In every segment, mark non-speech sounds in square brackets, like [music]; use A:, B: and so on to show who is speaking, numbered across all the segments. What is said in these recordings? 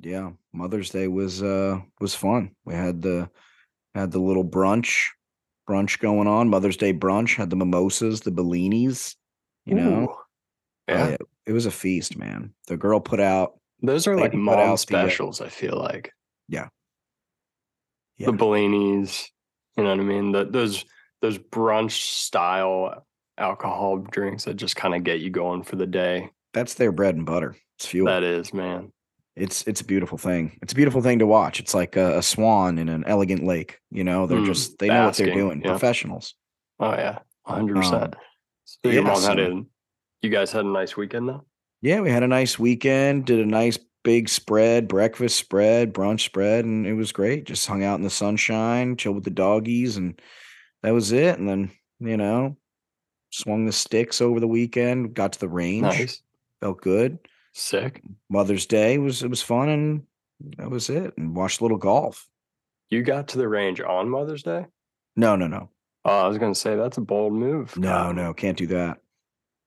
A: Yeah, Mother's Day was uh was fun. We had the had the little brunch brunch going on, Mother's Day brunch, had the mimosas, the bellinis, you know.
B: Ooh,
A: Oh,
B: yeah.
A: yeah, it was a feast, man. The girl put out
B: Those are like mom
A: the, uh,
B: specials, I feel like.
A: yeah.
B: The Bellinis, you know what I mean? The, those those brunch style alcohol drinks that just kind of get you going for the day.
A: That's their bread and butter. It's fuel.
B: That is, man.
A: It's it's a beautiful thing. It's a beautiful thing to watch. It's like a, a swan in an elegant lake. You know, they're
B: Mm,
A: just they know what they're doing.
B: yeah.
A: Professionals.
B: Oh yeah, hundred
A: Um,
B: percent. So your
A: yeah,
B: mom had
A: so-
B: a, you guys had a nice weekend though.
A: Yeah, we had a nice weekend. Did a nice big spread, breakfast spread, brunch spread, and it was great. Just hung out in the sunshine, chilled with the doggies, and that was it. And then you know, swung the sticks over the weekend. Got to the range.
B: Nice,
A: Felt good.
B: Sick.
A: Mother's Day was it was fun, and that was it. And watched a little golf.
B: You got to the range on Mother's Day.
A: No, no, no,
B: Oh, I was gonna say that's a bold move.
A: no, no. Can't do that.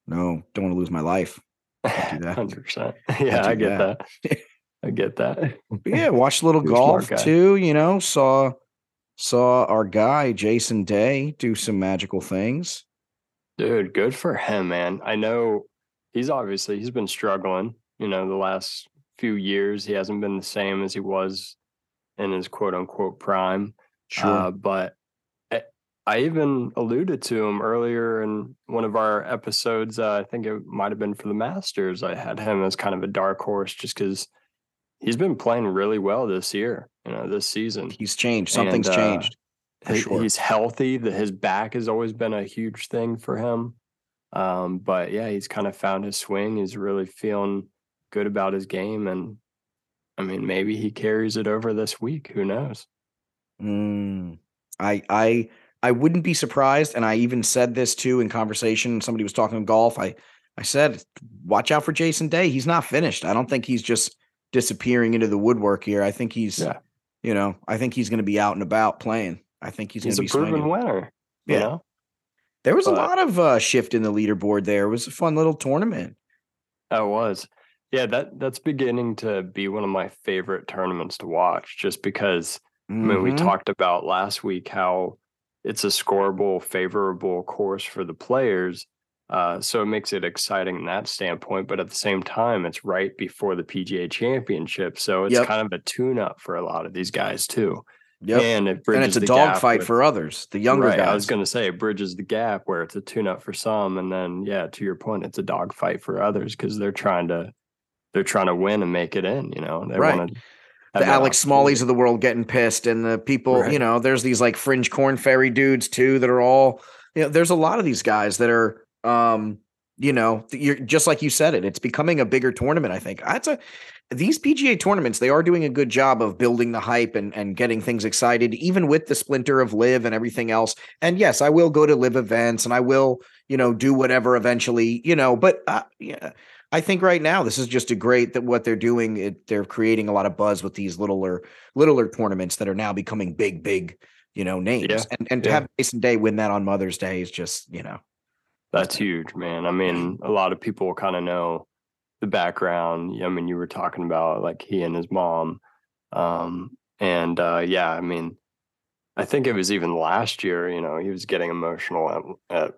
A: No, don't want to lose my life. [laughs]
B: Hundred percent. Yeah, I get
A: that.
B: that. I get that. [laughs]
A: Yeah, watched a little [laughs]
B: You're
A: golf too. You know, saw saw our guy Jason Day do some magical things.
B: Dude, good for him, man. I know he's obviously he's been struggling, you know, the last few years. He hasn't been the same as he was in his quote unquote prime. Uh, but I, I even alluded to him earlier in one of our episodes. Uh, I think it might have been for the Masters. I had him as kind of a dark horse just because he's been playing really well this year, you know, this season.
A: He's changed. Something's
B: And, uh,
A: changed.
B: He-
A: sure.
B: He's healthy. The, his back has always been a huge thing for him. Um, but yeah, he's kind of found his swing. He's really feeling good about his game. And I mean, maybe he carries it over this week. Who knows?
A: Mm, I I I wouldn't be surprised, and I even said this too in conversation. Somebody was talking golf. I I said, watch out for Jason Day. He's not finished. I don't think he's just disappearing into the woodwork here. I think he's,
B: Yeah.
A: you know, I think he's going to be out and about playing. I think he's,
B: He's,
A: going
B: a
A: to be
B: proven
A: swinging.
B: winner. You
A: Yeah.
B: know?
A: There was a lot of uh, shift in the leaderboard. There it was a fun little tournament.
B: That was. Yeah, that that's beginning to be one of my favorite tournaments to watch just because I mean we
A: Mhm.
B: talked about last week how it's a scoreable, favorable course for the players. Uh, so it makes it exciting in that standpoint, but at the same time, it's right before the PGA Championship, so it's
A: Yep.
B: kind of a tune-up for a lot of these guys too.
A: Yep.
B: And it
A: and it's a dogfight for others, the younger
B: right,
A: guys.
B: I was going to say it bridges the gap where it's a tune-up for some, and then yeah, to your point, it's a dogfight for others because they're trying to they're trying to win and make it in. You know, they
A: Right.
B: want to.
A: the Alex Smalleys of the world getting pissed, and the people, you know, there's these like fringe Korn Ferry dudes too that are all, you know, there's a lot of these guys that are, um, you know, you're just like you said it. It's becoming a bigger tournament. I think that's a these PGA tournaments. They are doing a good job of building the hype and and getting things excited, even with the splinter of LIV and everything else. And yes, I will go to LIV events, and I will, you know, do whatever eventually, you know. But uh, yeah. I think right now this is just a great that what they're doing. It, they're creating a lot of buzz with these littler littler tournaments that are now becoming big, big, you know, names.
B: Yeah,
A: And and to
B: yeah.
A: have Jason Day win that on Mother's Day is just, you know,
B: That's huge, man. I mean, [clears throat] a lot of people kind of know the background. I mean, you were talking about like he and his mom. Um, and uh, yeah, I mean, I think it was even last year, you know, he was getting emotional at, at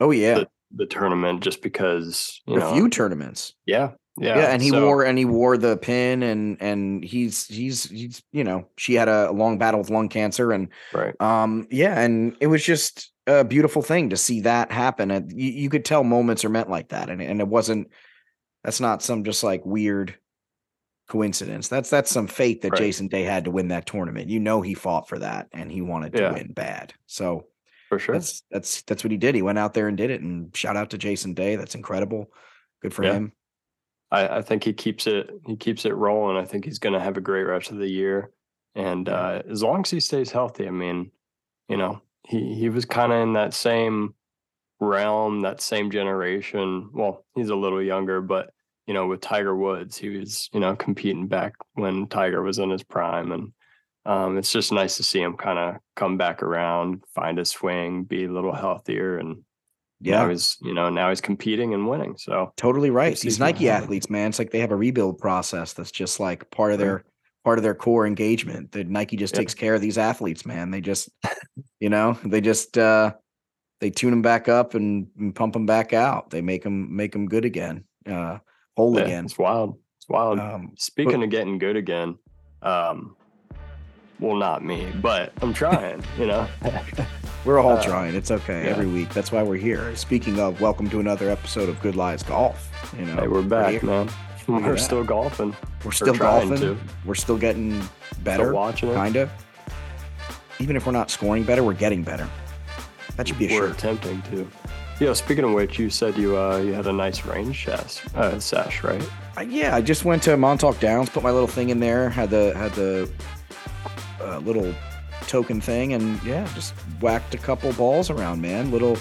A: oh yeah,
B: the, the tournament just because, you
A: a
B: know,
A: few tournaments.
B: yeah, yeah.
A: Yeah, and he
B: so-
A: wore and he wore the pin and and he's he's he's you know, she had a long battle with lung cancer and
B: right.
A: um yeah, and it was just a beautiful thing to see that happen. And you, you could tell moments are meant like that. And and it wasn't that's not some just like weird coincidence. That's that's some fate that
B: Right.
A: Jason Day had to win that tournament. You know he fought for that and he wanted to
B: Yeah.
A: win bad. So
B: For sure.
A: that's that's that's what he did. He went out there and did it. And shout out to Jason Day. That's incredible. Good for
B: Yeah.
A: him.
B: I, I think he keeps it he keeps it rolling. I think he's going to have a great rest of the year, and uh, as long as he stays healthy, I mean, you know, he he was kind of in that same realm, that same generation. Well, he's a little younger, but you know, with Tiger Woods, he was you know competing back when Tiger was in his prime, and um, it's just nice to see him kind of come back around, find a swing, be a little healthier, and Now
A: Yeah,
B: he's, you know, now he's competing and winning. So
A: totally right. These Nike athletes, man, it's like they have a rebuild process that's just like part of their part of their core engagement. That Nike just
B: Yeah.
A: takes care of these athletes, man. They just, [laughs] you know, they just uh they tune them back up and, and pump them back out. They make them make them good again, uh, whole
B: yeah,
A: again.
B: it's wild. It's wild.
A: Um,
B: Speaking of getting good again, um, well, not me, but I'm trying. you know, [laughs]
A: we're all
B: uh,
A: trying. It's okay
B: yeah.
A: every week. That's why we're here. Speaking of, welcome to another episode of Good Lies Golf. You know,
B: hey, we're back,
A: here.
B: man. We're
A: that.
B: still golfing.
A: We're still
B: trying
A: golfing.
B: to.
A: We're still getting
B: Still
A: better,
B: watching
A: kind of. Even if we're not scoring better, we're getting better. That should be a
B: We're
A: shirt.
B: attempting to. Yo, speaking of which, you said you uh you had a nice range sesh, uh, sesh right?
A: Uh, yeah, I just went to Montauk Downs, put my little thing in there, had the had the uh, little token thing, and yeah, just whacked a couple balls around, man. Little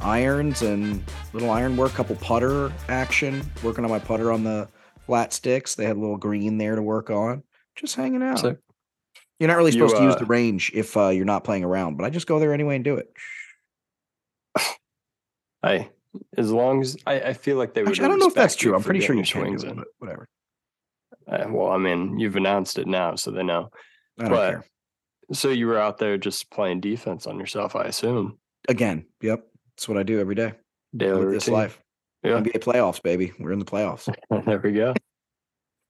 A: irons and little iron work, couple putter action, working on my putter on the flat sticks. They had a little green there to work on. Just hanging out.
B: Sick.
A: You're not really
B: You,
A: supposed to use
B: uh,
A: the range if uh, you're not playing around, but I just go there anyway and do it. [laughs]
B: I, as long as I, I feel like they would.
A: Actually, I don't know if that's true. I'm pretty sure you
B: your
A: can
B: swings
A: do it,
B: in.
A: but whatever.
B: Uh, well, I mean, you've announced it now, so they know.
A: I
B: But-
A: care.
B: So you were out there just playing defense on yourself, I assume.
A: Again, yep. That's what I do every day.
B: Daily
A: With this
B: routine.
A: life.
B: Yeah.
A: NBA playoffs, baby. We're in the playoffs. [laughs]
B: there we go.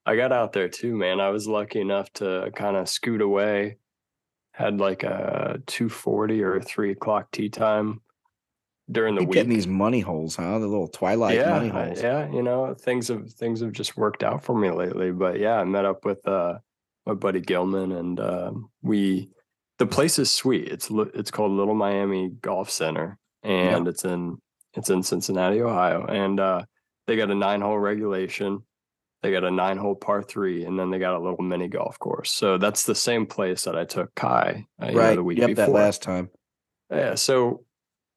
B: I got out there too, man. I was lucky enough to kind of scoot away. Had like a two forty or three o'clock tee time during the
A: Keep
B: week.
A: getting these money holes, huh? The little twilight
B: yeah,
A: money holes.
B: yeah. You know, things have things have just worked out for me lately. But yeah, I met up with uh my buddy Gilman, and um, we the place is sweet. It's it's called Little Miami Golf Center, and it's in it's in Cincinnati, Ohio, and uh, they got a nine hole regulation. They got a nine hole par three, and then they got a little mini golf course. So that's the same place that I took Kai uh, you know,
A: right.
B: the week
A: yep,
B: before.
A: that last time.
B: Yeah, so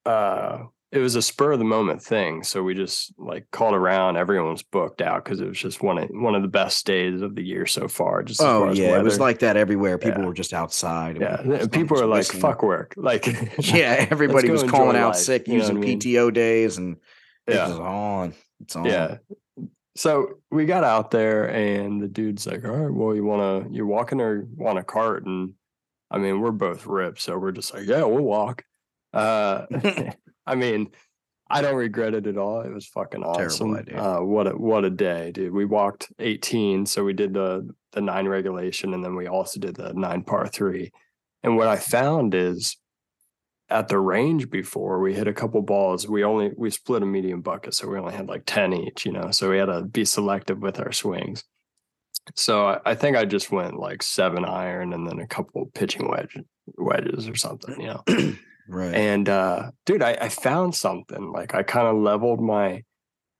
B: uh it was a spur of the moment thing. So we just like called around. Everyone was booked out because it was just one of one of the best days of the year so far. Just as
A: Oh yeah, it was like that everywhere. People
B: Yeah.
A: were just outside.
B: Yeah.
A: was-
B: People
A: was
B: are like,
A: whistling.
B: "Fuck work!" [laughs] Like,
A: Yeah, everybody was calling out
B: life,
A: sick,
B: you know
A: using
B: I mean?
A: PTO days, and it
B: yeah,
A: was on. It's on.
B: yeah. So we got out there, and the dude's like, "All right, well, you want to? You're walking or want a cart?" And I mean, we're both ripped, so we're just like, "Yeah, we'll walk." Uh, [laughs] [laughs] I mean, I don't regret it at all. It was fucking awesome.
A: idea.
B: Uh, what a what a day, dude. We walked 18, so we did the the nine regulation, and then we also did the nine par three. And what I found is at the range before we hit a couple balls we only we split a medium bucket so we only had like 10 each you know so we had to be selective with our swings so I, I think i just went like seven iron and then a couple pitching wedge wedges or something you know [clears throat]
A: Right.
B: and uh dude I, I found something like i kind of leveled my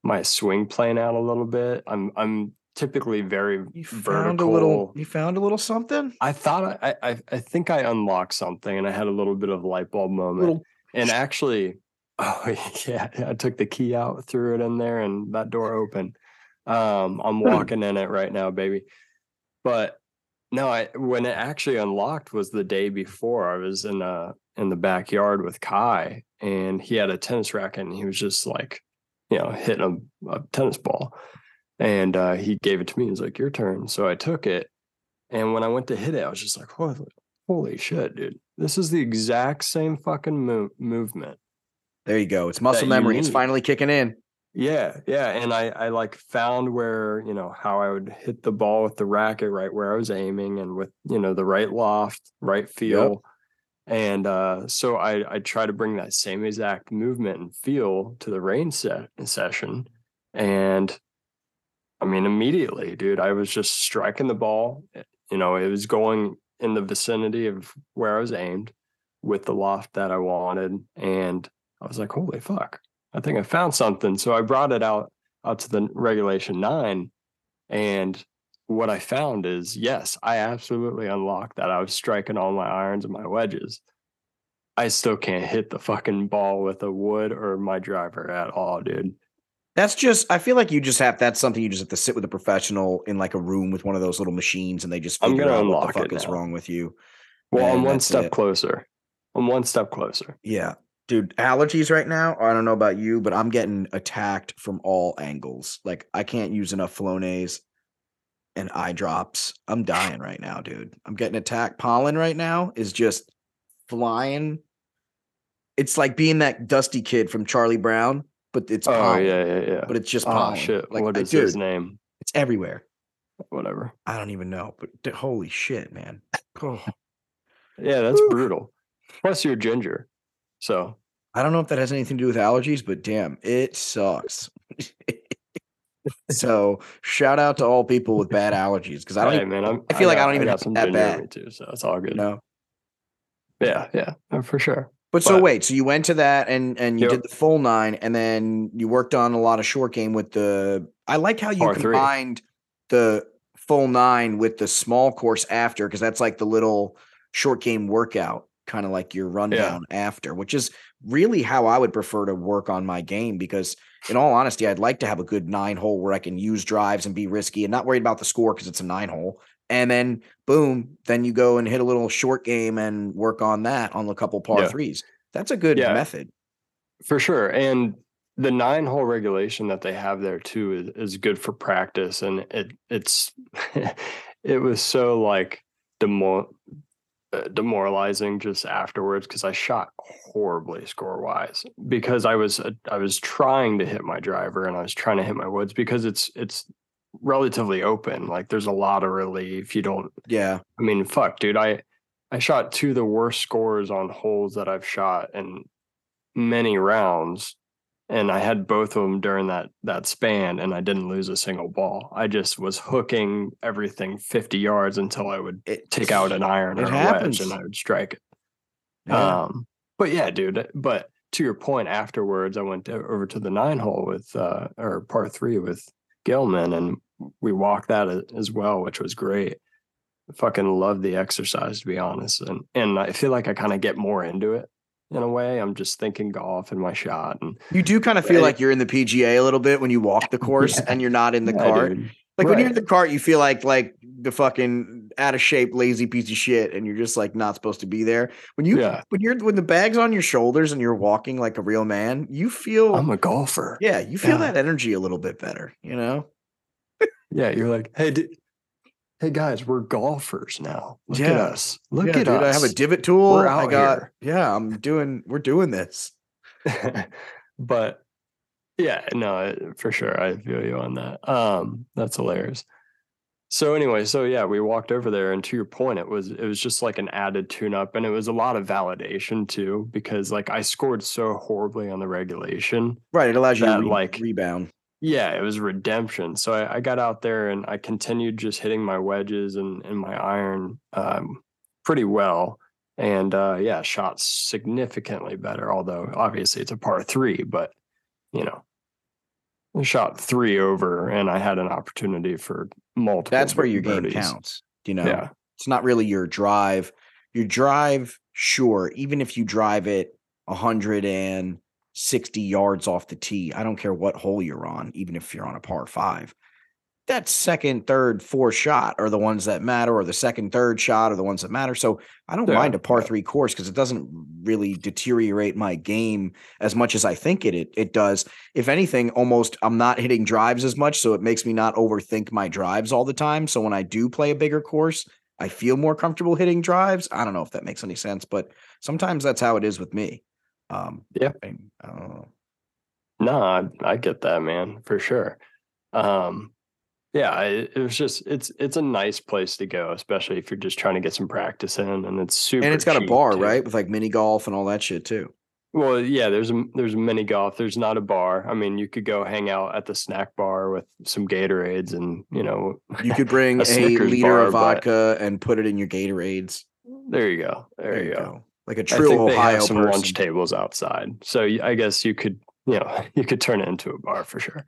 B: my swing plane out a little bit i'm i'm typically very
A: you
B: vertical
A: found a little. You found a little something.
B: i thought I, I i think i unlocked something and i had a little bit of light bulb moment
A: Little.
B: and actually, [laughs] oh yeah, I took the key out, threw it in there, and that door opened. Um, I'm walking in it right now, baby. But no, I when it actually unlocked was the day before. I was in uh in the backyard with Kai, and he had a tennis racket, and he was just like, you know, hitting a, a tennis ball. And uh, he gave it to me. He was like, "Your turn." So I took it, and when I went to hit it, I was just like, "Holy, holy shit, dude! This is the exact same fucking mo- movement."
A: There you go. It's muscle memory. It's finally kicking in.
B: Yeah, yeah, and I I like found where you know how I would hit the ball with the racket right where I was aiming and with you know the right loft, right feel, and uh, so I I try to bring that same exact movement and feel to the rain set session, and I mean immediately, dude, I was just striking the ball. eh, You know, it was going in the vicinity of where I was aimed with the loft that I wanted, and I was like, holy fuck. I think I found something. So I brought it out out to the regulation nine. And what I found is yes, I absolutely unlocked that. I was striking all my irons and my wedges. I still can't hit the fucking ball with a wood or my driver at all, dude.
A: That's just. I feel like you just have. That's something you just have to sit with a professional in like a room with one of those little machines, and they just figure out what the fuck is
B: now.
A: wrong with you.
B: Well,
A: And
B: I'm one step
A: it.
B: closer. I'm one step closer.
A: Yeah. dude, allergies right now. I don't know about you, but I'm getting attacked from all angles. Like I can't use enough Flonase and eye drops. I'm dying right now, dude. I'm getting attacked. Pollen right now is just flying. It's like being that dusty kid from Charlie Brown, but it's
B: Oh
A: pollen.
B: yeah, yeah, yeah.
A: But it's just
B: oh
A: pollen.
B: shit.
A: Like
B: what is
A: dude,
B: his name?
A: It's everywhere.
B: Whatever.
A: I don't even know, but d- holy shit, man. [laughs] Oh.
B: Yeah, that's
A: Whew.
B: brutal. Plus you're ginger. So
A: I don't know if that has anything to do with allergies, but damn, it sucks. [laughs] so shout out to all people with bad [laughs] allergies because I don't
B: hey,
A: even
B: man, I'm,
A: I feel like I don't even
B: got
A: have
B: some
A: that bad.
B: too, so it's all good.
A: know.
B: Yeah, yeah, for sure.
A: But so wait, so you went to that and and you
B: Yep.
A: did the full nine, and then you worked on a lot of short game with the. I like how you
B: Par three.
A: combined the full nine with the small course after, because that's like the little short game workout, kind of like your rundown after, which is really how I would prefer to work on my game. Because in all honesty, I'd like to have a good nine hole where I can use drives and be risky and not worried about the score because it's a nine hole. And then boom, then you go and hit a little short game and work on that on a couple par
B: Yeah.
A: threes. That's a good
B: Yeah.
A: method.
B: For sure. And the nine hole regulation that they have there too is, is good for practice. And it it's [laughs] it was so like demo, demoralizing just afterwards because I shot horribly score wise because I was uh, I was trying to hit my driver and I was trying to hit my woods because it's it's relatively open. Like there's a lot of relief. You don't
A: Yeah.
B: I mean, fuck, dude. I I shot two of the worst scores on holes that I've shot in many rounds, and I had both of them during that that span, and I didn't lose a single ball. I just was hooking everything fifty yards until I would
A: It
B: take out an [sighs] iron or a
A: happens.
B: wedge, and I would strike it.
A: Yeah.
B: Um, but yeah, dude. But to your point, afterwards, I went to, over to the nine hole with uh, or par three with Gilman, and we walked that as well, which was great. I fucking love the exercise, to be honest, and and I feel like I kind of get more into it in a way. I'm just thinking golf and my shot, and
A: you do kind of feel
B: Right.
A: like you're in the PGA a little bit when you walk the [laughs] course
B: Yeah.
A: and you're not in the
B: Yeah,
A: cart.
B: dude.
A: Like when you're in the cart, you feel like like the fucking out of shape, lazy piece of shit, and you're just like not supposed to be there. When you
B: Yeah.
A: when you're when the bag's on your shoulders and you're walking like a real man, you feel
B: I'm a golfer.
A: yeah, you feel that energy a little bit better, you know?
B: Yeah, you're like, hey, di- hey guys, we're golfers now. Look at us. Look
A: yeah,
B: at
A: dude,
B: us.
A: I have a divot tool.
B: We're
A: I got
B: here.
A: yeah, I'm doing we're doing this. [laughs]
B: but yeah, no, for sure. I feel you on that. Um, that's hilarious. So anyway, so yeah, we walked over there, and to your point, it was it was just like an added tune up, and it was a lot of validation too, because like I scored so horribly on the regulation.
A: Right. It allows you to re-
B: like-
A: rebound.
B: Yeah, it was redemption. So I, I got out there and I continued just hitting my wedges and, and my iron um, pretty well. And uh, yeah, shot significantly better. Although obviously it's a par three, but you know, I shot three over and I had an opportunity for multiple.
A: That's where your game
B: birdies.
A: counts. You know,
B: Yeah.
A: it's not really your drive. Your drive, sure, even if you drive it 160 yards off the tee, I don't care what hole you're on, even if you're on a par five. That second, third, fourth shot are the ones that matter, or the second, third shot are the ones that matter. So I don't
B: Yeah,
A: mind a par three course because it doesn't really deteriorate my game as much as I think it, it it does. If anything, almost I'm not hitting drives as much, so it makes me not overthink my drives all the time. So when I do play a bigger course, I feel more comfortable hitting drives. I don't know if that makes any sense, but sometimes that's how it is with me. Um,
B: Yeah.
A: I, I don't know.
B: No, I, I get that, man, for sure. Um, yeah, I, it was just it's it's a nice place to go, especially if you're just trying to get some practice in, and it's super.
A: and it's got a bar,
B: too.
A: right, with like mini golf and all that shit too.
B: Well, yeah, there's a there's a mini golf. There's not a bar. I mean, you could go hang out at the snack bar with some Gatorades, and you know,
A: You could [laughs] bring
B: A
A: a, liter of
B: bar, but-
A: vodka and put it in your Gatorades.
B: there you go, there, you go.
A: Like a true
B: think they
A: Ohio
B: have some
A: person.
B: lunch tables outside, so I guess you could, you know, [laughs] you could turn it into a bar for sure.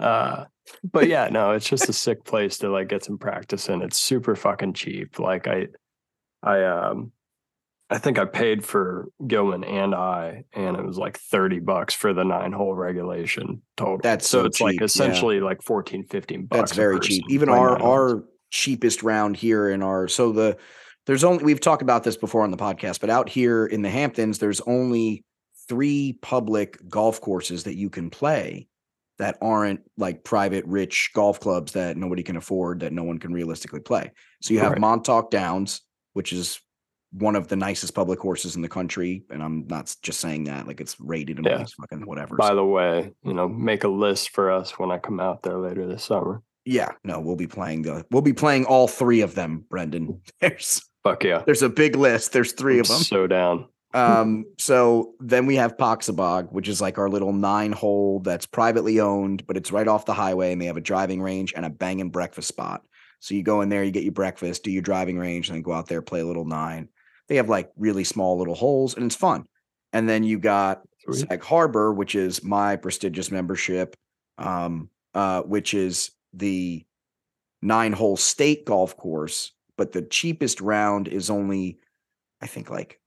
B: Uh, but yeah, no, it's just a sick place to like get some practice in. It's super fucking cheap. Like I, I, um, I think I paid for Gilman and I, and it was like 30 bucks for the nine hole regulation total.
A: That's
B: so
A: so
B: it's like
A: cheap, yeah.
B: essentially like 14, 15 bucks.
A: That's very cheap. Even our our cheapest round here in our so the there's only we've talked about this before on the podcast, but out here in the Hamptons, there's only three public golf courses that you can play that aren't like private rich golf clubs that nobody can afford that no one can realistically play. So you have
B: Right.
A: Montauk Downs, which is one of the nicest public courses in the country, and I'm not just saying that like it's rated and all
B: Yeah.
A: these fucking whatever.
B: By the way, you know, make a list for us when I come out there later this summer.
A: yeah, no, we'll be playing the we'll be playing all three of them, Brendan. [laughs] There's
B: Fuck yeah.
A: there's a big list. There's 3
B: I'm
A: of them.
B: So down.
A: Um, so then we have Poxabogue, which is like our little nine hole that's privately owned, but it's right off the highway and they have a driving range and a banging breakfast spot. So you go in there, you get your breakfast, do your driving range, and then go out there, play a little nine. They have like really small little holes and it's fun. And then you got. Sag Harbor, which is my prestigious membership, um, uh, which is the nine hole state golf course, but the cheapest round is only, I think, like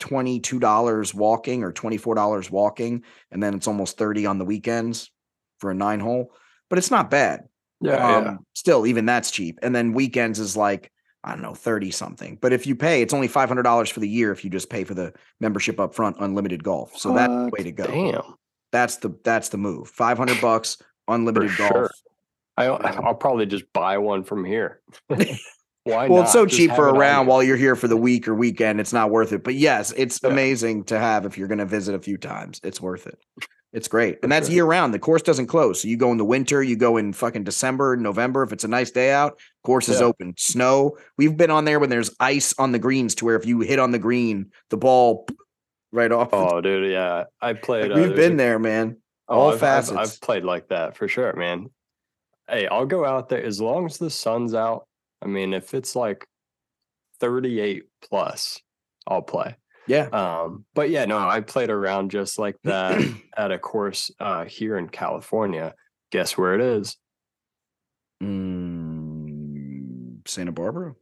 A: $22 walking or $24 walking. And then it's almost 30 on the weekends for a nine hole, but it's not bad.
B: Yeah,
A: um,
B: yeah.
A: Still, even that's cheap. And then weekends is like, I don't know, 30 something. But if you pay, it's only $500 for the year if you just pay for the membership up front, unlimited golf. So that's the way to go.
B: Damn.
A: That's the that's the move. 500 bucks, unlimited
B: For
A: golf.
B: sure. I, I'll probably just buy one from here. [laughs] Why
A: Well,
B: not?
A: it's so
B: Just
A: cheap for a round while you're here for the week or weekend. It's not worth it. But yes, it's
B: Yeah.
A: amazing to have if you're going to visit a few times. It's worth it. It's great. And that's year round. The course doesn't close. So you go in the winter, you go in fucking December, November. If it's a nice day out, course is
B: Yeah.
A: open. Snow. We've been on there when there's ice on the greens to where if you hit on the green, the ball right off.
B: Oh, dude, yeah. I played.
A: Like,
B: uh,
A: we've been
B: a-
A: there, man.
B: Oh,
A: all
B: I've, I've-
A: facets.
B: I've, played like that for sure, man. Hey, I'll go out there as long as the sun's out. I mean, if it's like 38 plus, I'll play.
A: Yeah.
B: Um, but yeah, no, I played around just like [clears throat] that at a course uh here in California. Guess where it is?
A: Mm, Santa Barbara.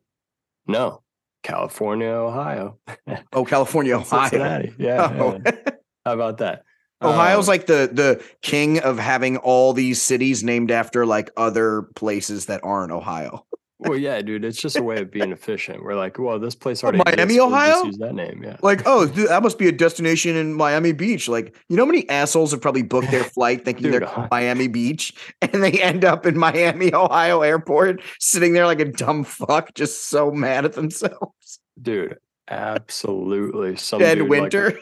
B: No, California, Ohio. [laughs]
A: Oh, California, [laughs] Ohio.
B: Cincinnati. Yeah.
A: Oh.
B: yeah. [laughs] How about that?
A: Ohio's
B: Um,
A: like the the king of having all these cities named after like other places that aren't Ohio.
B: Well, yeah, dude. It's just a way of being efficient. We're like, well, this place
A: Oh,
B: already
A: Miami,
B: exists, we'll
A: Ohio?
B: use that name. Yeah.
A: Like, oh, dude, that must be a destination in Miami Beach. Like, you know, how many assholes have probably booked their [laughs] flight thinking
B: Dude,
A: they're Miami Beach, and they end up in Miami, Ohio airport, sitting there like a dumb fuck, just so mad at themselves.
B: Dude, absolutely. Some
A: Dead
B: dude, like,
A: winter.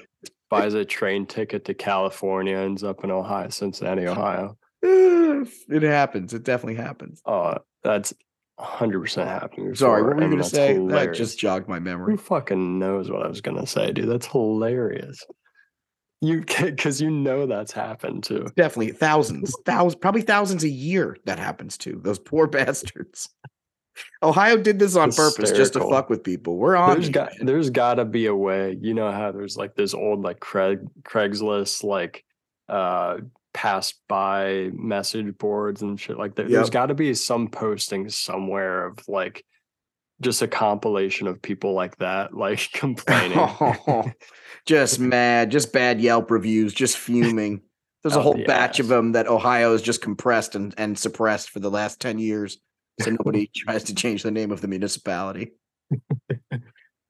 B: buys a train ticket to California, ends up in Ohio, Cincinnati, Ohio. [sighs]
A: it happens. It definitely happens.
B: Oh, that's 100% happening.
A: Sorry,
B: before,
A: what were you
B: and
A: going to
B: that's
A: say? That just jogged my memory.
B: Who fucking knows what I was gonna say, dude? That's hilarious. You [laughs] because you know that's happened too.
A: Definitely thousands, thousands, probably thousands a year that happens to those poor [laughs] bastards. Ohio did this on purpose just to fuck with people. We're on.
B: There's got there's gotta be a way. You know how there's like this old like Craig Craigslist like uh pass by message boards and shit like that. There's
A: Yep.
B: gotta be some posting somewhere of like just a compilation of people like that, [laughs] like complaining. [laughs]
A: just mad, just bad Yelp reviews, just fuming. There's a
B: oh,
A: whole
B: the
A: batch of them that Ohio has just compressed and, and suppressed for the last 10 years. So nobody [laughs] tries to change the name of the municipality.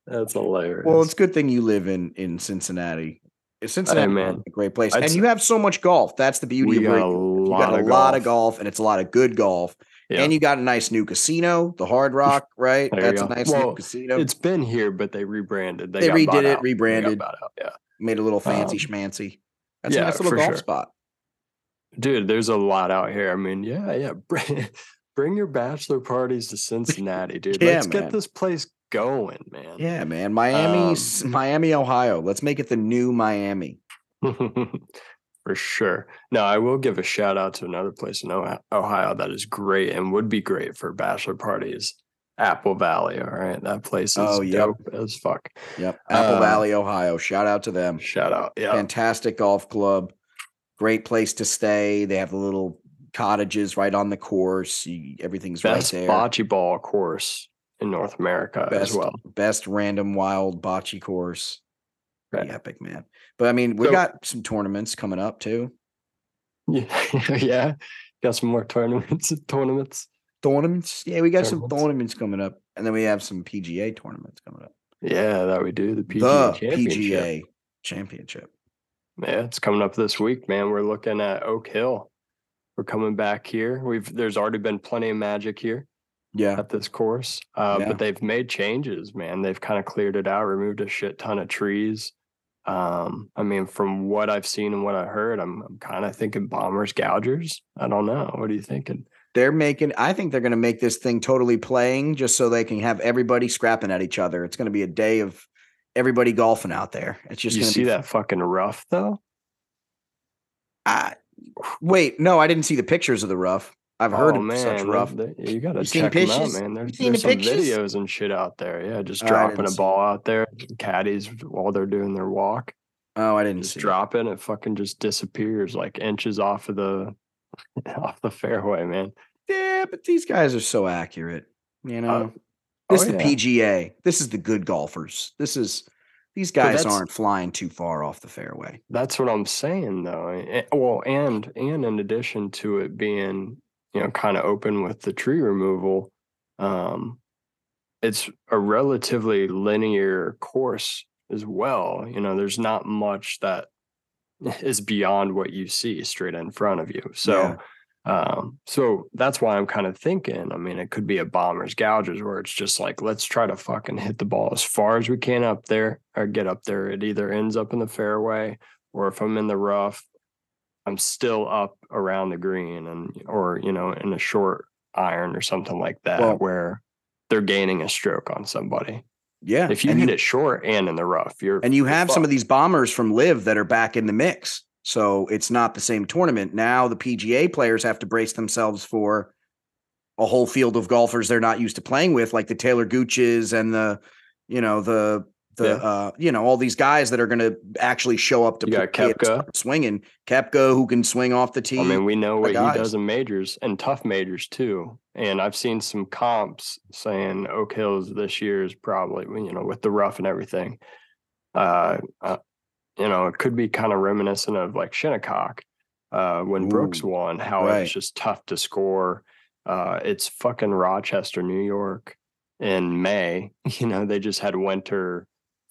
B: That's hilarious.
A: Well, it's a good thing you live in in Cincinnati. Cincinnati
B: man.
A: a great place.
B: I'd
A: and you have so much golf. That's the beauty of
B: a
A: you got a
B: of,
A: lot of golf and it's a lot of good golf.
B: Yeah.
A: And you got a nice new casino, the Hard Rock, [laughs] right? That's a nice new casino.
B: It's been here, but they rebranded.
A: They
B: got
A: redid it,
B: out. They
A: rebranded.
B: Yeah,
A: Made a little fancy
B: um,
A: schmancy. That's a nice little golf
B: sure.
A: spot.
B: dude. There's a lot out here. I mean, yeah, yeah. [laughs] Bring, bring your bachelor parties to Cincinnati, dude.
A: Yeah,
B: Let's
A: man.
B: get this place going, man.
A: Yeah, man. Miami,
B: Um,
A: Miami, Ohio. Let's make it the new Miami. [laughs]
B: For sure. Now, I will give a shout out to another place in Ohio that is great and would be great for bachelor parties. Apple Valley. All right. That place is
A: Oh, yep.
B: dope as fuck.
A: Yep. Apple
B: Uh,
A: Valley, Ohio. Shout out to them.
B: Shout out. Yeah.
A: Fantastic golf club. Great place to stay. They have the little cottages right on the course. You, everything's
B: Best
A: right there.
B: bocce ball course in North America
A: best,
B: as well.
A: best random wild bocce course. Pretty
B: Right.
A: epic, man. But I mean, we
B: So-
A: got some tournaments coming up too.
B: Yeah. [laughs] yeah. Got some more tournaments. [laughs] Tournaments.
A: Tournaments, yeah, we got some
B: Tournaments.
A: tournaments coming up, and then we have some PGA tournaments coming up.
B: Yeah, that we do. The PGA
A: the
B: Championship.
A: PGA Championship.
B: Yeah, it's coming up this week, man. We're looking at Oak Hill. We're coming back here. We've there's already been plenty of magic here
A: Yeah.
B: at this course, uh,
A: Yeah.
B: but they've made changes, man. They've kind of cleared it out, removed a shit ton of trees. Um, I mean, from what I've seen and what I heard, I'm, I'm kind of thinking bombers, gougers. I don't know. What are you thinking?
A: They're making I think they're going to make this thing totally playing just so they can have everybody scrapping at each other. It's going to be a day of everybody golfing out there. It's just
B: you
A: going to
B: see
A: be
B: that fucking rough though?
A: I, wait, no, I didn't see the pictures of the rough. I've heard
B: oh
A: of
B: man,
A: such rough.
B: they- you got to
A: You seen
B: check them out, man. There's, there's
A: the
B: some
A: pictures?
B: videos and shit out there. Yeah, just
A: Oh,
B: dropping a ball out there, caddies while they're doing their walk.
A: Oh, I didn't
B: just
A: see. it.
B: drop it, it fucking just disappears like inches off of the [laughs] off the fairway, man.
A: Yeah, but these guys are so accurate. You know,
B: oh,
A: this is
B: yeah.
A: the PGA. This is the good golfers. This is these guys aren't flying too far off the fairway.
B: That's what I'm saying, though. Eh, Well, and and in addition to it being, you know, kind of open with the tree removal, um, it's a relatively linear course as well. You know, there's not much that [laughs] is beyond what you see straight in front of you. So, um, so that's why I'm kind of thinking. I mean, it could be a bombers gougers where it's just like let's try to fucking hit the ball as far as we can up there or get up there. It either ends up in the fairway or if I'm in the rough, I'm still up around the green and or you know in a short iron or something like that
A: Well-
B: where they're gaining a stroke on somebody.
A: Yeah,
B: If you
A: and
B: hit it short and in the rough, you're
A: and you
B: you're
A: have some of these bombers from LIV that are back in the mix. So it's not the same tournament. Now the PGA players have to brace themselves for a whole field of golfers they're not used to playing with, like the Talor Gooches and the, you know, the the
B: Yeah.
A: uh, you know, all these guys that are going to actually show up to
B: You
A: play and
B: Koepka.
A: swinging. Koepka, who can swing off the tee.
B: I mean, we know what he does in majors and tough majors too. And I've seen some comps saying Oak Hills this year is probably, you know, with the rough and everything. Uh, uh you know, it could be kind of reminiscent of like Shinnecock uh, when Brooks won, how
A: right.
B: it's just tough to score. Uh, it's fucking Rochester, New York in May. [laughs] You know, they just had winter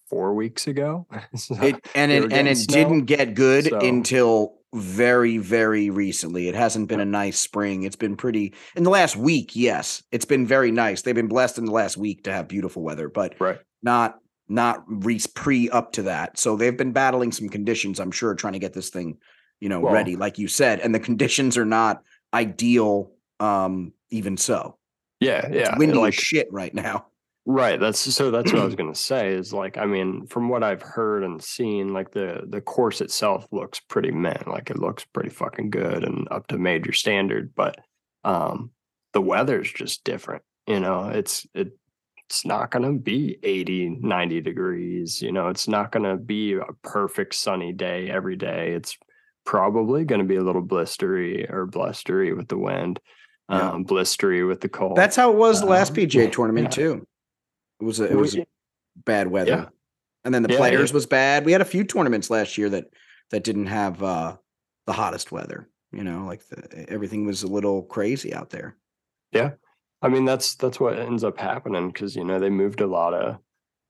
B: four weeks ago. [laughs] So
A: It and it and it
B: snow,
A: didn't get good
B: so-
A: until very very recently. It hasn't been a nice spring. It's been pretty in the last week. Yes, it's been very nice. They've been blessed in the last week to have beautiful weather, but
B: right.
A: not not re- pre up to that. So they've been battling some conditions. I'm sure trying to get this thing, you know,
B: Well-
A: ready, like you said. And the conditions are not ideal. Um, even so,
B: Yeah,
A: it's
B: yeah.
A: windy
B: like
A: as shit right now.
B: Right. That's so that's what I was [clears throat] gonna say is like I mean, from what I've heard and seen, like the the course itself looks pretty man, like it looks pretty fucking good and up to major standard, but um the weather's just different. You know, it's it it's not gonna be 80, 90 degrees, you know, it's not gonna be a perfect sunny day every day. It's probably gonna be a little blistery or blustery with the wind,
A: Yeah.
B: um, blistery with the cold.
A: That's how it was the last
B: Um,
A: PGA tournament
B: yeah.
A: too. It was a, it was bad weather.
B: Yeah.
A: And then the
B: Yeah,
A: players
B: it-
A: was bad. We had a few tournaments last year that that didn't have uh the hottest weather. You know, like the, everything was a little crazy out there.
B: Yeah, I mean, that's that's what ends up happening because you know they moved a lot of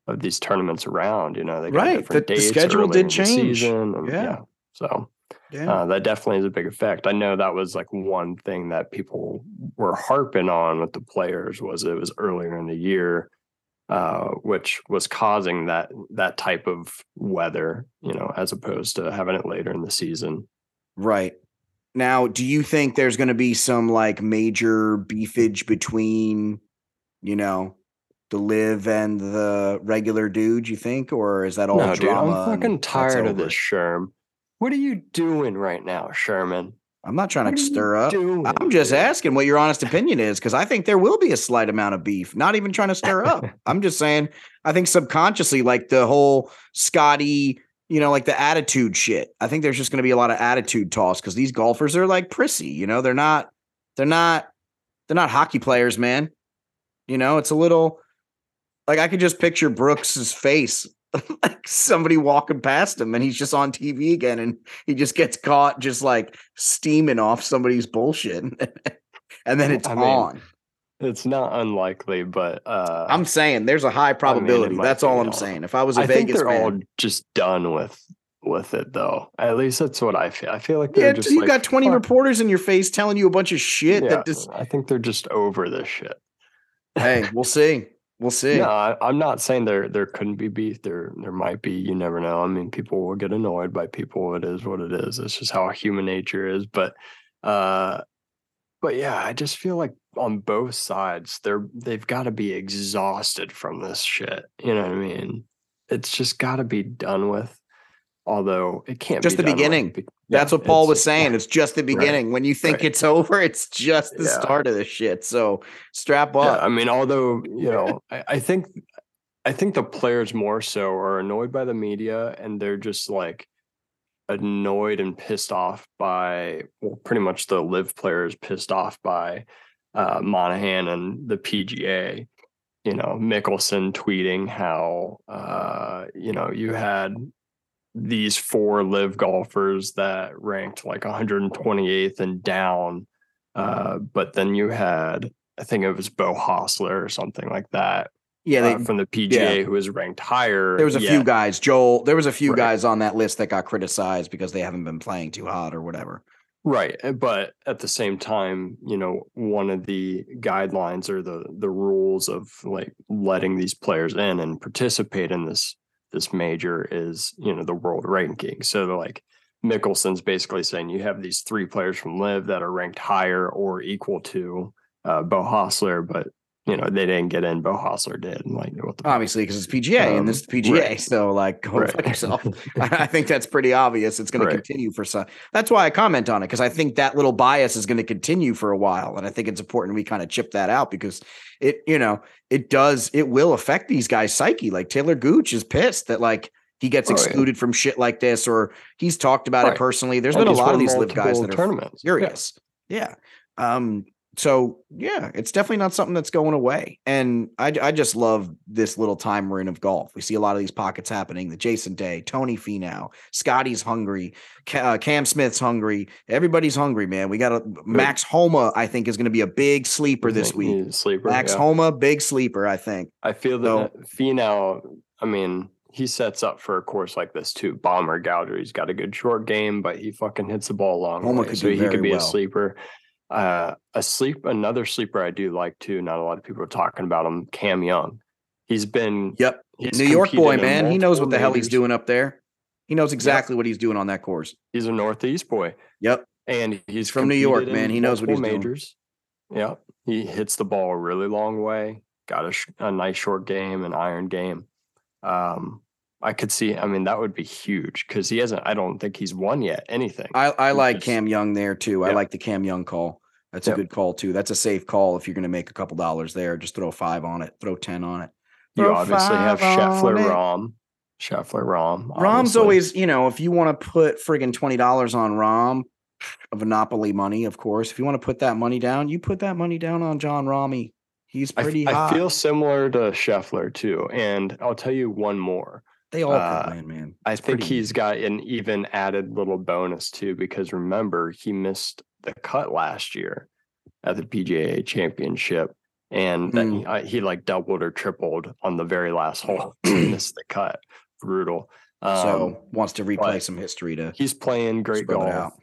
B: of these tournaments around. You know, they got
A: Right,
B: different
A: the- the schedule did change.
B: and
A: Yeah.
B: yeah. So
A: Yeah.
B: uh, that definitely is a big effect. I know that was like one thing that people were harping on with the players was it was earlier in the year, uh, which was causing that that type of weather. You know, as opposed to having it later in the season.
A: right. Now, do you think there's going to be some like major beefage between, you know, the LIV and the regular dude? You think, or is that all
B: no, dude,
A: drama?
B: I'm fucking tired of this, Sherm. What are you doing right now, Sherman?
A: I'm not trying
B: What
A: to stir up.
B: doing,
A: I'm just asking what your honest opinion is because I think there will be a slight amount of beef. Not even trying to stir up. [laughs] I'm just saying I think subconsciously, like the whole Scotty, you know, like the attitude shit. I think there's just going to be a lot of attitude toss because these golfers are like prissy. You know, they're not, they're not, they're not hockey players, man. You know, it's a little like I could just picture Brooks's face. [laughs] like somebody walking past him and he's just on TV again and he just gets caught just like steaming off somebody's bullshit [laughs] and then it's
B: I mean,
A: on.
B: It's not unlikely, but uh,
A: I'm saying there's a high probability.
B: might
A: That's all I'm
B: on.
A: saying. If I was a
B: I think
A: Vegas
B: they're
A: man,
B: all just done with with it though. At least that's what I feel. I feel like
A: Yeah,
B: they're just
A: you
B: like,
A: got 20
B: "Fuck."
A: reporters in your face telling you a bunch of shit
B: Yeah,
A: that just
B: I think they're just over this shit.
A: Hey, we'll see. We'll see.
B: No, I, I'm not saying there there couldn't be beef. There there might be. You never know. I mean, people will get annoyed by people. It is what it is. It's just how human nature is. But uh, but yeah, I just feel like on both sides, they're they've got to be exhausted from this shit. You know what I mean? It's just got to be done with. Although it can't
A: Just
B: be
A: the beginning.
B: be-
A: That's
B: yeah,
A: what Paul was saying. It's just the beginning. When you think
B: Right.
A: it's [laughs] over, it's just the
B: Yeah.
A: start of the shit. So strap
B: Yeah,
A: up.
B: I mean, although you [laughs] know, I, I think, I think the players more so are annoyed by the media, and they're just like annoyed and pissed off by well, pretty much the LIV players pissed off by uh, Monahan and the PGA. You know, Mickelson tweeting how uh, you know you had these four LIV golfers that ranked like 128th and down, uh, but then you had I think it was Beau Hossler or something like that
A: yeah, they,
B: uh, from the PGA who was ranked higher.
A: there was a few guys, Joel. There was a few
B: Right.
A: guys on that list that got criticized because they haven't been playing too hot or whatever.
B: right? uh, But at the same time, you know, one of the guidelines or the the rules of like letting these players in and participate in this this major is you know the world ranking. So they're like Mickelson's basically saying you have these three players from LIV that are ranked higher or equal to uh, Beau Hossler, but you know they didn't get in. Beau Hossler did. And like what the?
A: Obviously, because it's PGA and
B: Um,
A: this is PGA.
B: right.
A: So, like, go
B: Right.
A: fuck yourself. [laughs] I think that's pretty obvious. It's going
B: Right.
A: to continue for some. That's why I comment on it because I think that little bias is going to continue for a while, and I think it's important we kind of chip that out because it, you know, it does. It will affect these guys' psyche. Like Talor Gooch is pissed that like he gets
B: Oh, yeah.
A: excluded from shit like this, or he's talked about it personally. There's
B: And
A: been a lot of these LIV guys that are
B: tournaments. Yeah.
A: furious. Yeah. Um, so yeah, it's definitely not something that's going away. And I, I just love this little time we're in of golf. We see a lot of these pockets happening. The Jason Day, Tony Finau, Scotty's hungry, uh, Cam Smith's hungry. Everybody's hungry, man. We got a Max Homa. I think is going to be a big sleeper this week.
B: sleeper.
A: Max
B: yeah.
A: Homa, big sleeper. I think.
B: I feel
A: So-
B: that Finau, I mean, he sets up for a course like this too. Bomber Gouger. He's got a good short game, but he fucking hits the ball long
A: Homa
B: way.
A: could
B: so he could be
A: well.
B: a sleeper. Uh, a sleep, another sleeper I do like too. Not a lot of people are talking about him. Cam Young. He's been
A: Yep,
B: he's
A: New York boy, man. He knows what the hell he's doing up there. He knows exactly what he's doing on that course.
B: He's a Northeast boy.
A: Yep.
B: and he's
A: from New York, man. He knows what he's
B: multiple
A: doing.
B: majors. Yeah, he hits the ball a really long way. Got a, sh- a nice short game, an iron game. Um, I could see. I mean, that would be huge because he hasn't. I don't think he's won yet anything.
A: I, I like
B: just-
A: Cam Young there too. I like the Cam Young call. That's a good call too. That's a safe call if you're going to make a couple dollars there. Just throw five on it. Throw ten on it.
B: you
A: throw
B: obviously have
A: five
B: Scheffler,
A: it.
B: Rahm, Scheffler, Rahm.
A: Rahm's
B: obviously.
A: always, you know, if you want to put friggin' twenty dollars on Rahm of Monopoly money, of course. If you want to put that money down, you put that money down on Jon Rahm. He's
B: I, f-
A: pretty
B: I feel similar to Scheffler too, and I'll tell you one more.
A: They all
B: uh,
A: could win, man.
B: I think
A: pretty
B: he's got an even added little bonus too, because remember he missed the cut last year at the PGA Championship, and then
A: Mm.
B: he, I- he like doubled or tripled on the very last hole. [clears throat] He missed the cut, brutal. Um,
A: so wants to replay some history to
B: he's playing great golf.
A: out.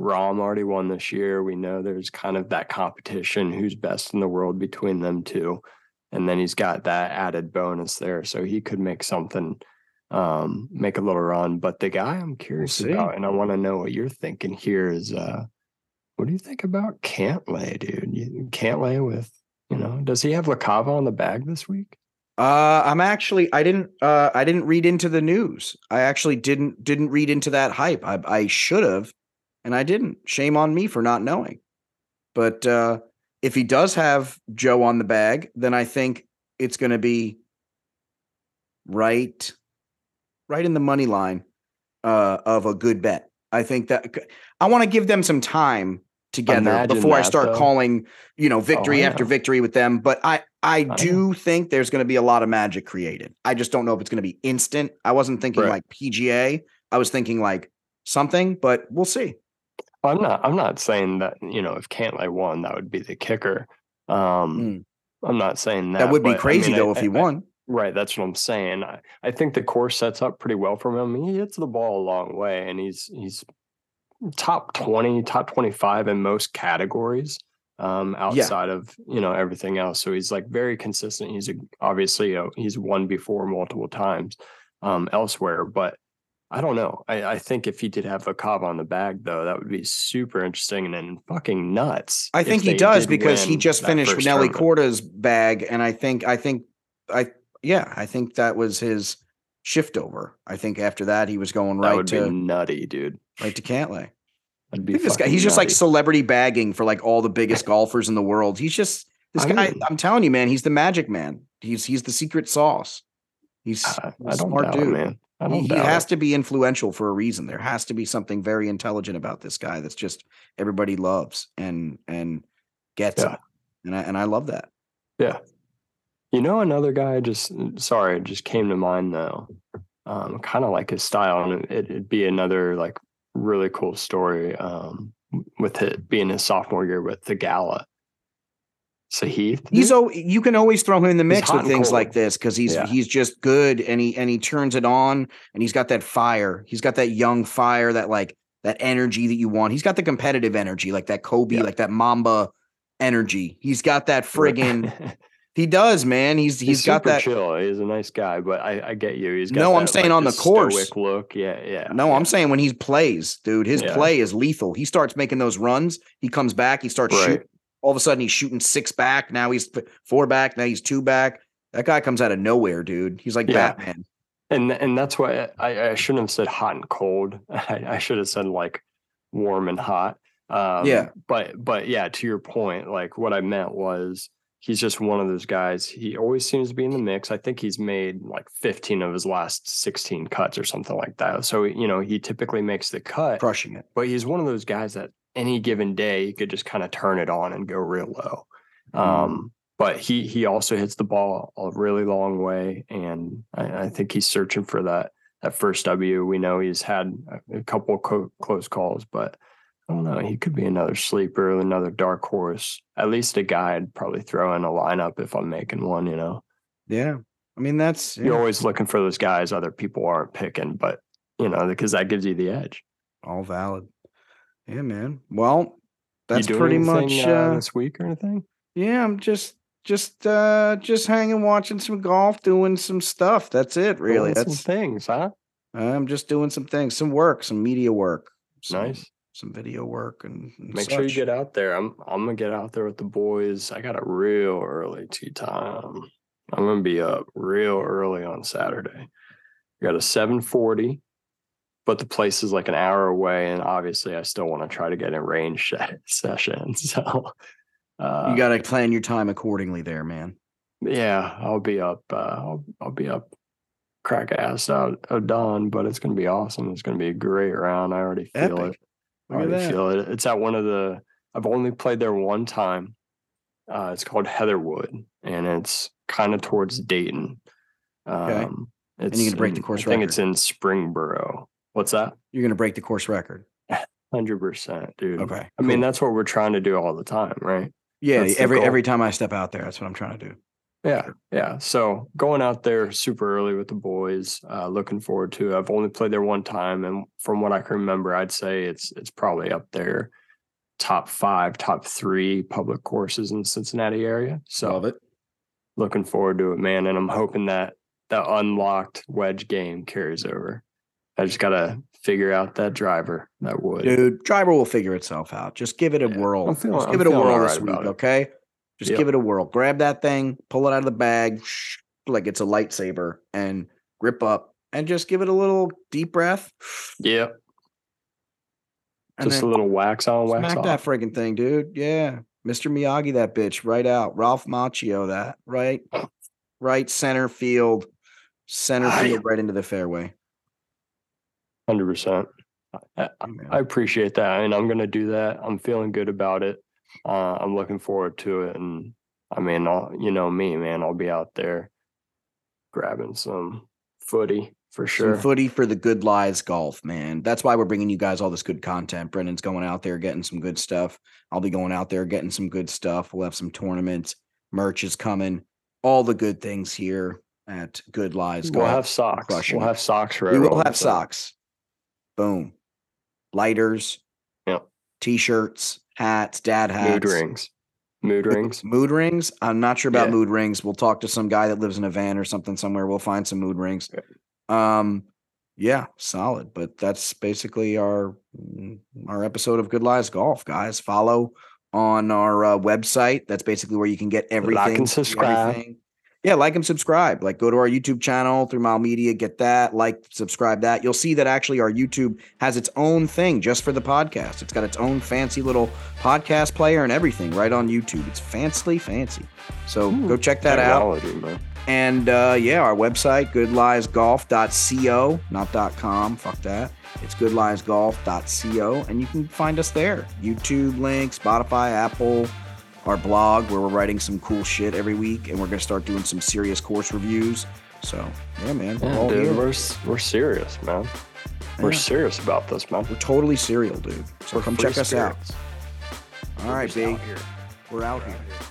B: Rahm already won this year. We know there's kind of that competition who's best in the world between them two. And then he's got that added bonus there. So he could make something, um, make a little run. But the guy I'm curious
A: see.
B: about, and I want to know what you're thinking here is uh what do you think about Cantlay, dude? You, Cantlay with, you know, does he have LaCava on the bag this week?
A: Uh, I'm actually I didn't uh I didn't read into the news. I actually didn't didn't read into that hype. I I should have, and I didn't. Shame on me for not knowing. But uh if he does have Joe on the bag, then I think it's going to be right right in the money line uh of a good bet. I think that I want to give them some time together
B: Imagine
A: before I start
B: though.
A: calling, you know, victory
B: I
A: after victory with them. But I I do think there's going to be a lot of magic created. I just don't know if it's going to be instant. I wasn't thinking
B: Right.
A: like PGA. I was thinking like something, but we'll see.
B: I'm not. I'm not saying that you know if Cantlay won, that would be the kicker. Um, I'm not saying that.
A: Mm. That would be
B: but, I
A: crazy
B: mean, I-
A: though if he
B: I-
A: won.
B: Right, that's what I'm saying. I, I think the course sets up pretty well for him. He hits the ball a long way, and he's he's top twenty, top twenty five in most categories. Um, outside yeah. of you know everything else, so he's like very consistent. He's a, obviously a, he's won before multiple times um, elsewhere, but I don't know. I, I, think if he did have a cob on the bag, though, that would be super interesting and then fucking nuts.
A: I think he does because he just finished Nelly Korda's bag, and I think I think I yeah, I think that was his shift over. I think after that he was going right
B: that would
A: to
B: be nutty, dude.
A: Right to Cantlay. I'd be this guy. He's nutty. just like celebrity bagging for like all the biggest [laughs] golfers in the world. He's just this I guy. Mean, I'm telling you, man. He's the magic man. He's he's the secret sauce. He's a smart dude, man. he, he has it. to be influential for a reason. There has to be something very intelligent about this guy that's just everybody loves and and gets yeah. it. And I and I love that.
B: Yeah, you know, another guy just sorry, it just came to mind though. Um, kind of like his style, and it, would be another like really cool story. Um, with it being his sophomore year with Theegala. So Sahith.
A: He's oh, you can always throw him in the mix with things cold. like this because he's yeah. he's just good and he and he turns it on and he's got that fire. He's got that young fire, that like that energy that you want. He's got the competitive energy, like that Kobe, yeah. like that Mamba energy. He's got that friggin' [laughs] He does, man. He's he's,
B: he's
A: got that
B: chill. He's a nice guy, but I, I get you. He's
A: got no.
B: That,
A: I'm saying like, on the course
B: look. Yeah, yeah.
A: No,
B: yeah.
A: I'm saying when he plays, dude. His yeah. play is lethal. He starts making those runs. He comes back. He starts right. shooting. All of a sudden, he's shooting six back. Now he's four back. Now he's two back. That guy comes out of nowhere, dude. He's like yeah. Batman.
B: And and that's why I, I shouldn't have said hot and cold. [laughs] I, I should have said like warm and hot. Um, yeah. But but yeah, to your point, like what I meant was he's just one of those guys. He always seems to be in the mix. I think he's made like 15 of his last 16 cuts or something like that. So, you know, he typically makes the cut,
A: crushing it.
B: But he's one of those guys that any given day he could just kind of turn it on and go real low. Mm. Um, but he he also hits the ball a really long way, and I, I, think he's searching for that that first W. We know he's had a, a couple co- close calls, but I don't know. He could be another sleeper, another dark horse. At least a guy I'd probably throw in a lineup if I'm making one, you know?
A: Yeah. I mean, that's.
B: Yeah. You're always looking for those guys other people aren't picking, but, you know, because that gives you the edge.
A: All valid. Yeah, man. Well, that's pretty anything, much. Uh,
B: uh, this week or anything?
A: Yeah, I'm just. Just uh just hanging watching some golf, doing some stuff. That's it, really.
B: Doing
A: that's
B: things, huh?
A: I'm just doing some things, some work, some media work.
B: Nice
A: some video work and, and
B: make such. sure you get out there. I'm I'm gonna get out there with the boys. I got a real early tee time. I'm gonna be up real early on Saturday. I got a 740, but the place is like an hour away, and obviously I still want to try to get in range [laughs] session. So
A: uh, you got to plan your time accordingly, there, man.
B: Yeah, I'll be up. Uh, I'll I'll be up crack ass out of dawn, but it's to be awesome. It's to be a great round. I already feel Epic. it. I already feel it. It's at one of the. I've only played there one time. Uh, it's called Heatherwood, and it's kind of towards Dayton. Um, okay.
A: It's and you're gonna break the course.
B: I think it's in Springboro. What's that?
A: You're gonna break the course record.
B: Hundred percent, dude.
A: Okay. I
B: cool. mean, that's what we're trying to do all the time, right?
A: Yeah. That's every every time I step out there, that's what I'm trying to do.
B: Yeah, yeah. So going out there super early with the boys, uh, looking forward to. It. I've only played there one time, and from what I can remember, I'd say it's it's probably up there, top five, top three public courses in the Cincinnati area. So
A: Love it.
B: Looking forward to it, man, and I'm hoping that the unlocked wedge game carries over. I just gotta figure out that driver that would.
A: Dude, driver will figure itself out. Just give it a yeah, whirl. Feeling, just give I'm it a whirl right this week, okay? Just yep. give it a whirl. Grab that thing, pull it out of the bag like it's a lightsaber, and grip up, and just give it a little deep breath.
B: Yep. Just a little wax on, wax
A: smack
B: off.
A: that friggin' thing, dude. Yeah, Mr. Miyagi, that bitch, right out. Ralph Macchio, that right, right center field, center field, right into the fairway.
B: Hundred percent. I, I appreciate that, and I'm gonna do that. I'm feeling good about it uh, I'm looking forward to it. And I mean, I'll, you know me, man, I'll be out there grabbing some footy for sure.
A: Some footy for the Good Lies Golf, man. That's why we're bringing you guys all this good content. Brendan's going out there getting some good stuff. I'll be going out there getting some good stuff. We'll have some tournaments, merch is coming, all the good things here. at Good Lies.
B: We'll
A: Golf.
B: have socks.
A: crushing
B: We'll
A: it.
B: have socks for
A: we will have
B: so-
A: socks. Boom. Lighters.
B: Yep.
A: T-shirts, hats, dad hats.
B: Mood rings. Mood rings.
A: Mood rings. I'm not sure about
B: Yeah.
A: mood rings. We'll talk to some guy that lives in a van or something somewhere. We'll find some mood rings. Um, yeah, solid. But that's basically our mm, our episode of Good Lies Golf, guys. Follow on our uh, website. That's basically where you can get everything.
B: and subscribe.
A: everything. Yeah, like and subscribe. Like go to our YouTube channel through Mile Media, get that, like, subscribe that. You'll see that actually our YouTube has its own thing just for the podcast. It's got its own fancy little podcast player and everything right on YouTube. It's fancy, fancy. So go check that out. And uh, yeah, our website, goodliesgolf.co, not .com. Fuck that. It's goodliesgolf.co, and you can find us there. YouTube link, Spotify, Apple, our blog, where we're writing some cool shit every week, and we're gonna start doing some serious course reviews. So yeah, man, we're
B: Yeah,
A: all
B: dude,
A: here.
B: we're we're serious, man. We're
A: Yeah.
B: serious about this, man.
A: We're totally serial, dude. So
B: We're
A: come check us out.
B: spirits.
A: All
B: We're
A: right,
B: just out here.
A: We're out
B: We're
A: here.
B: out here.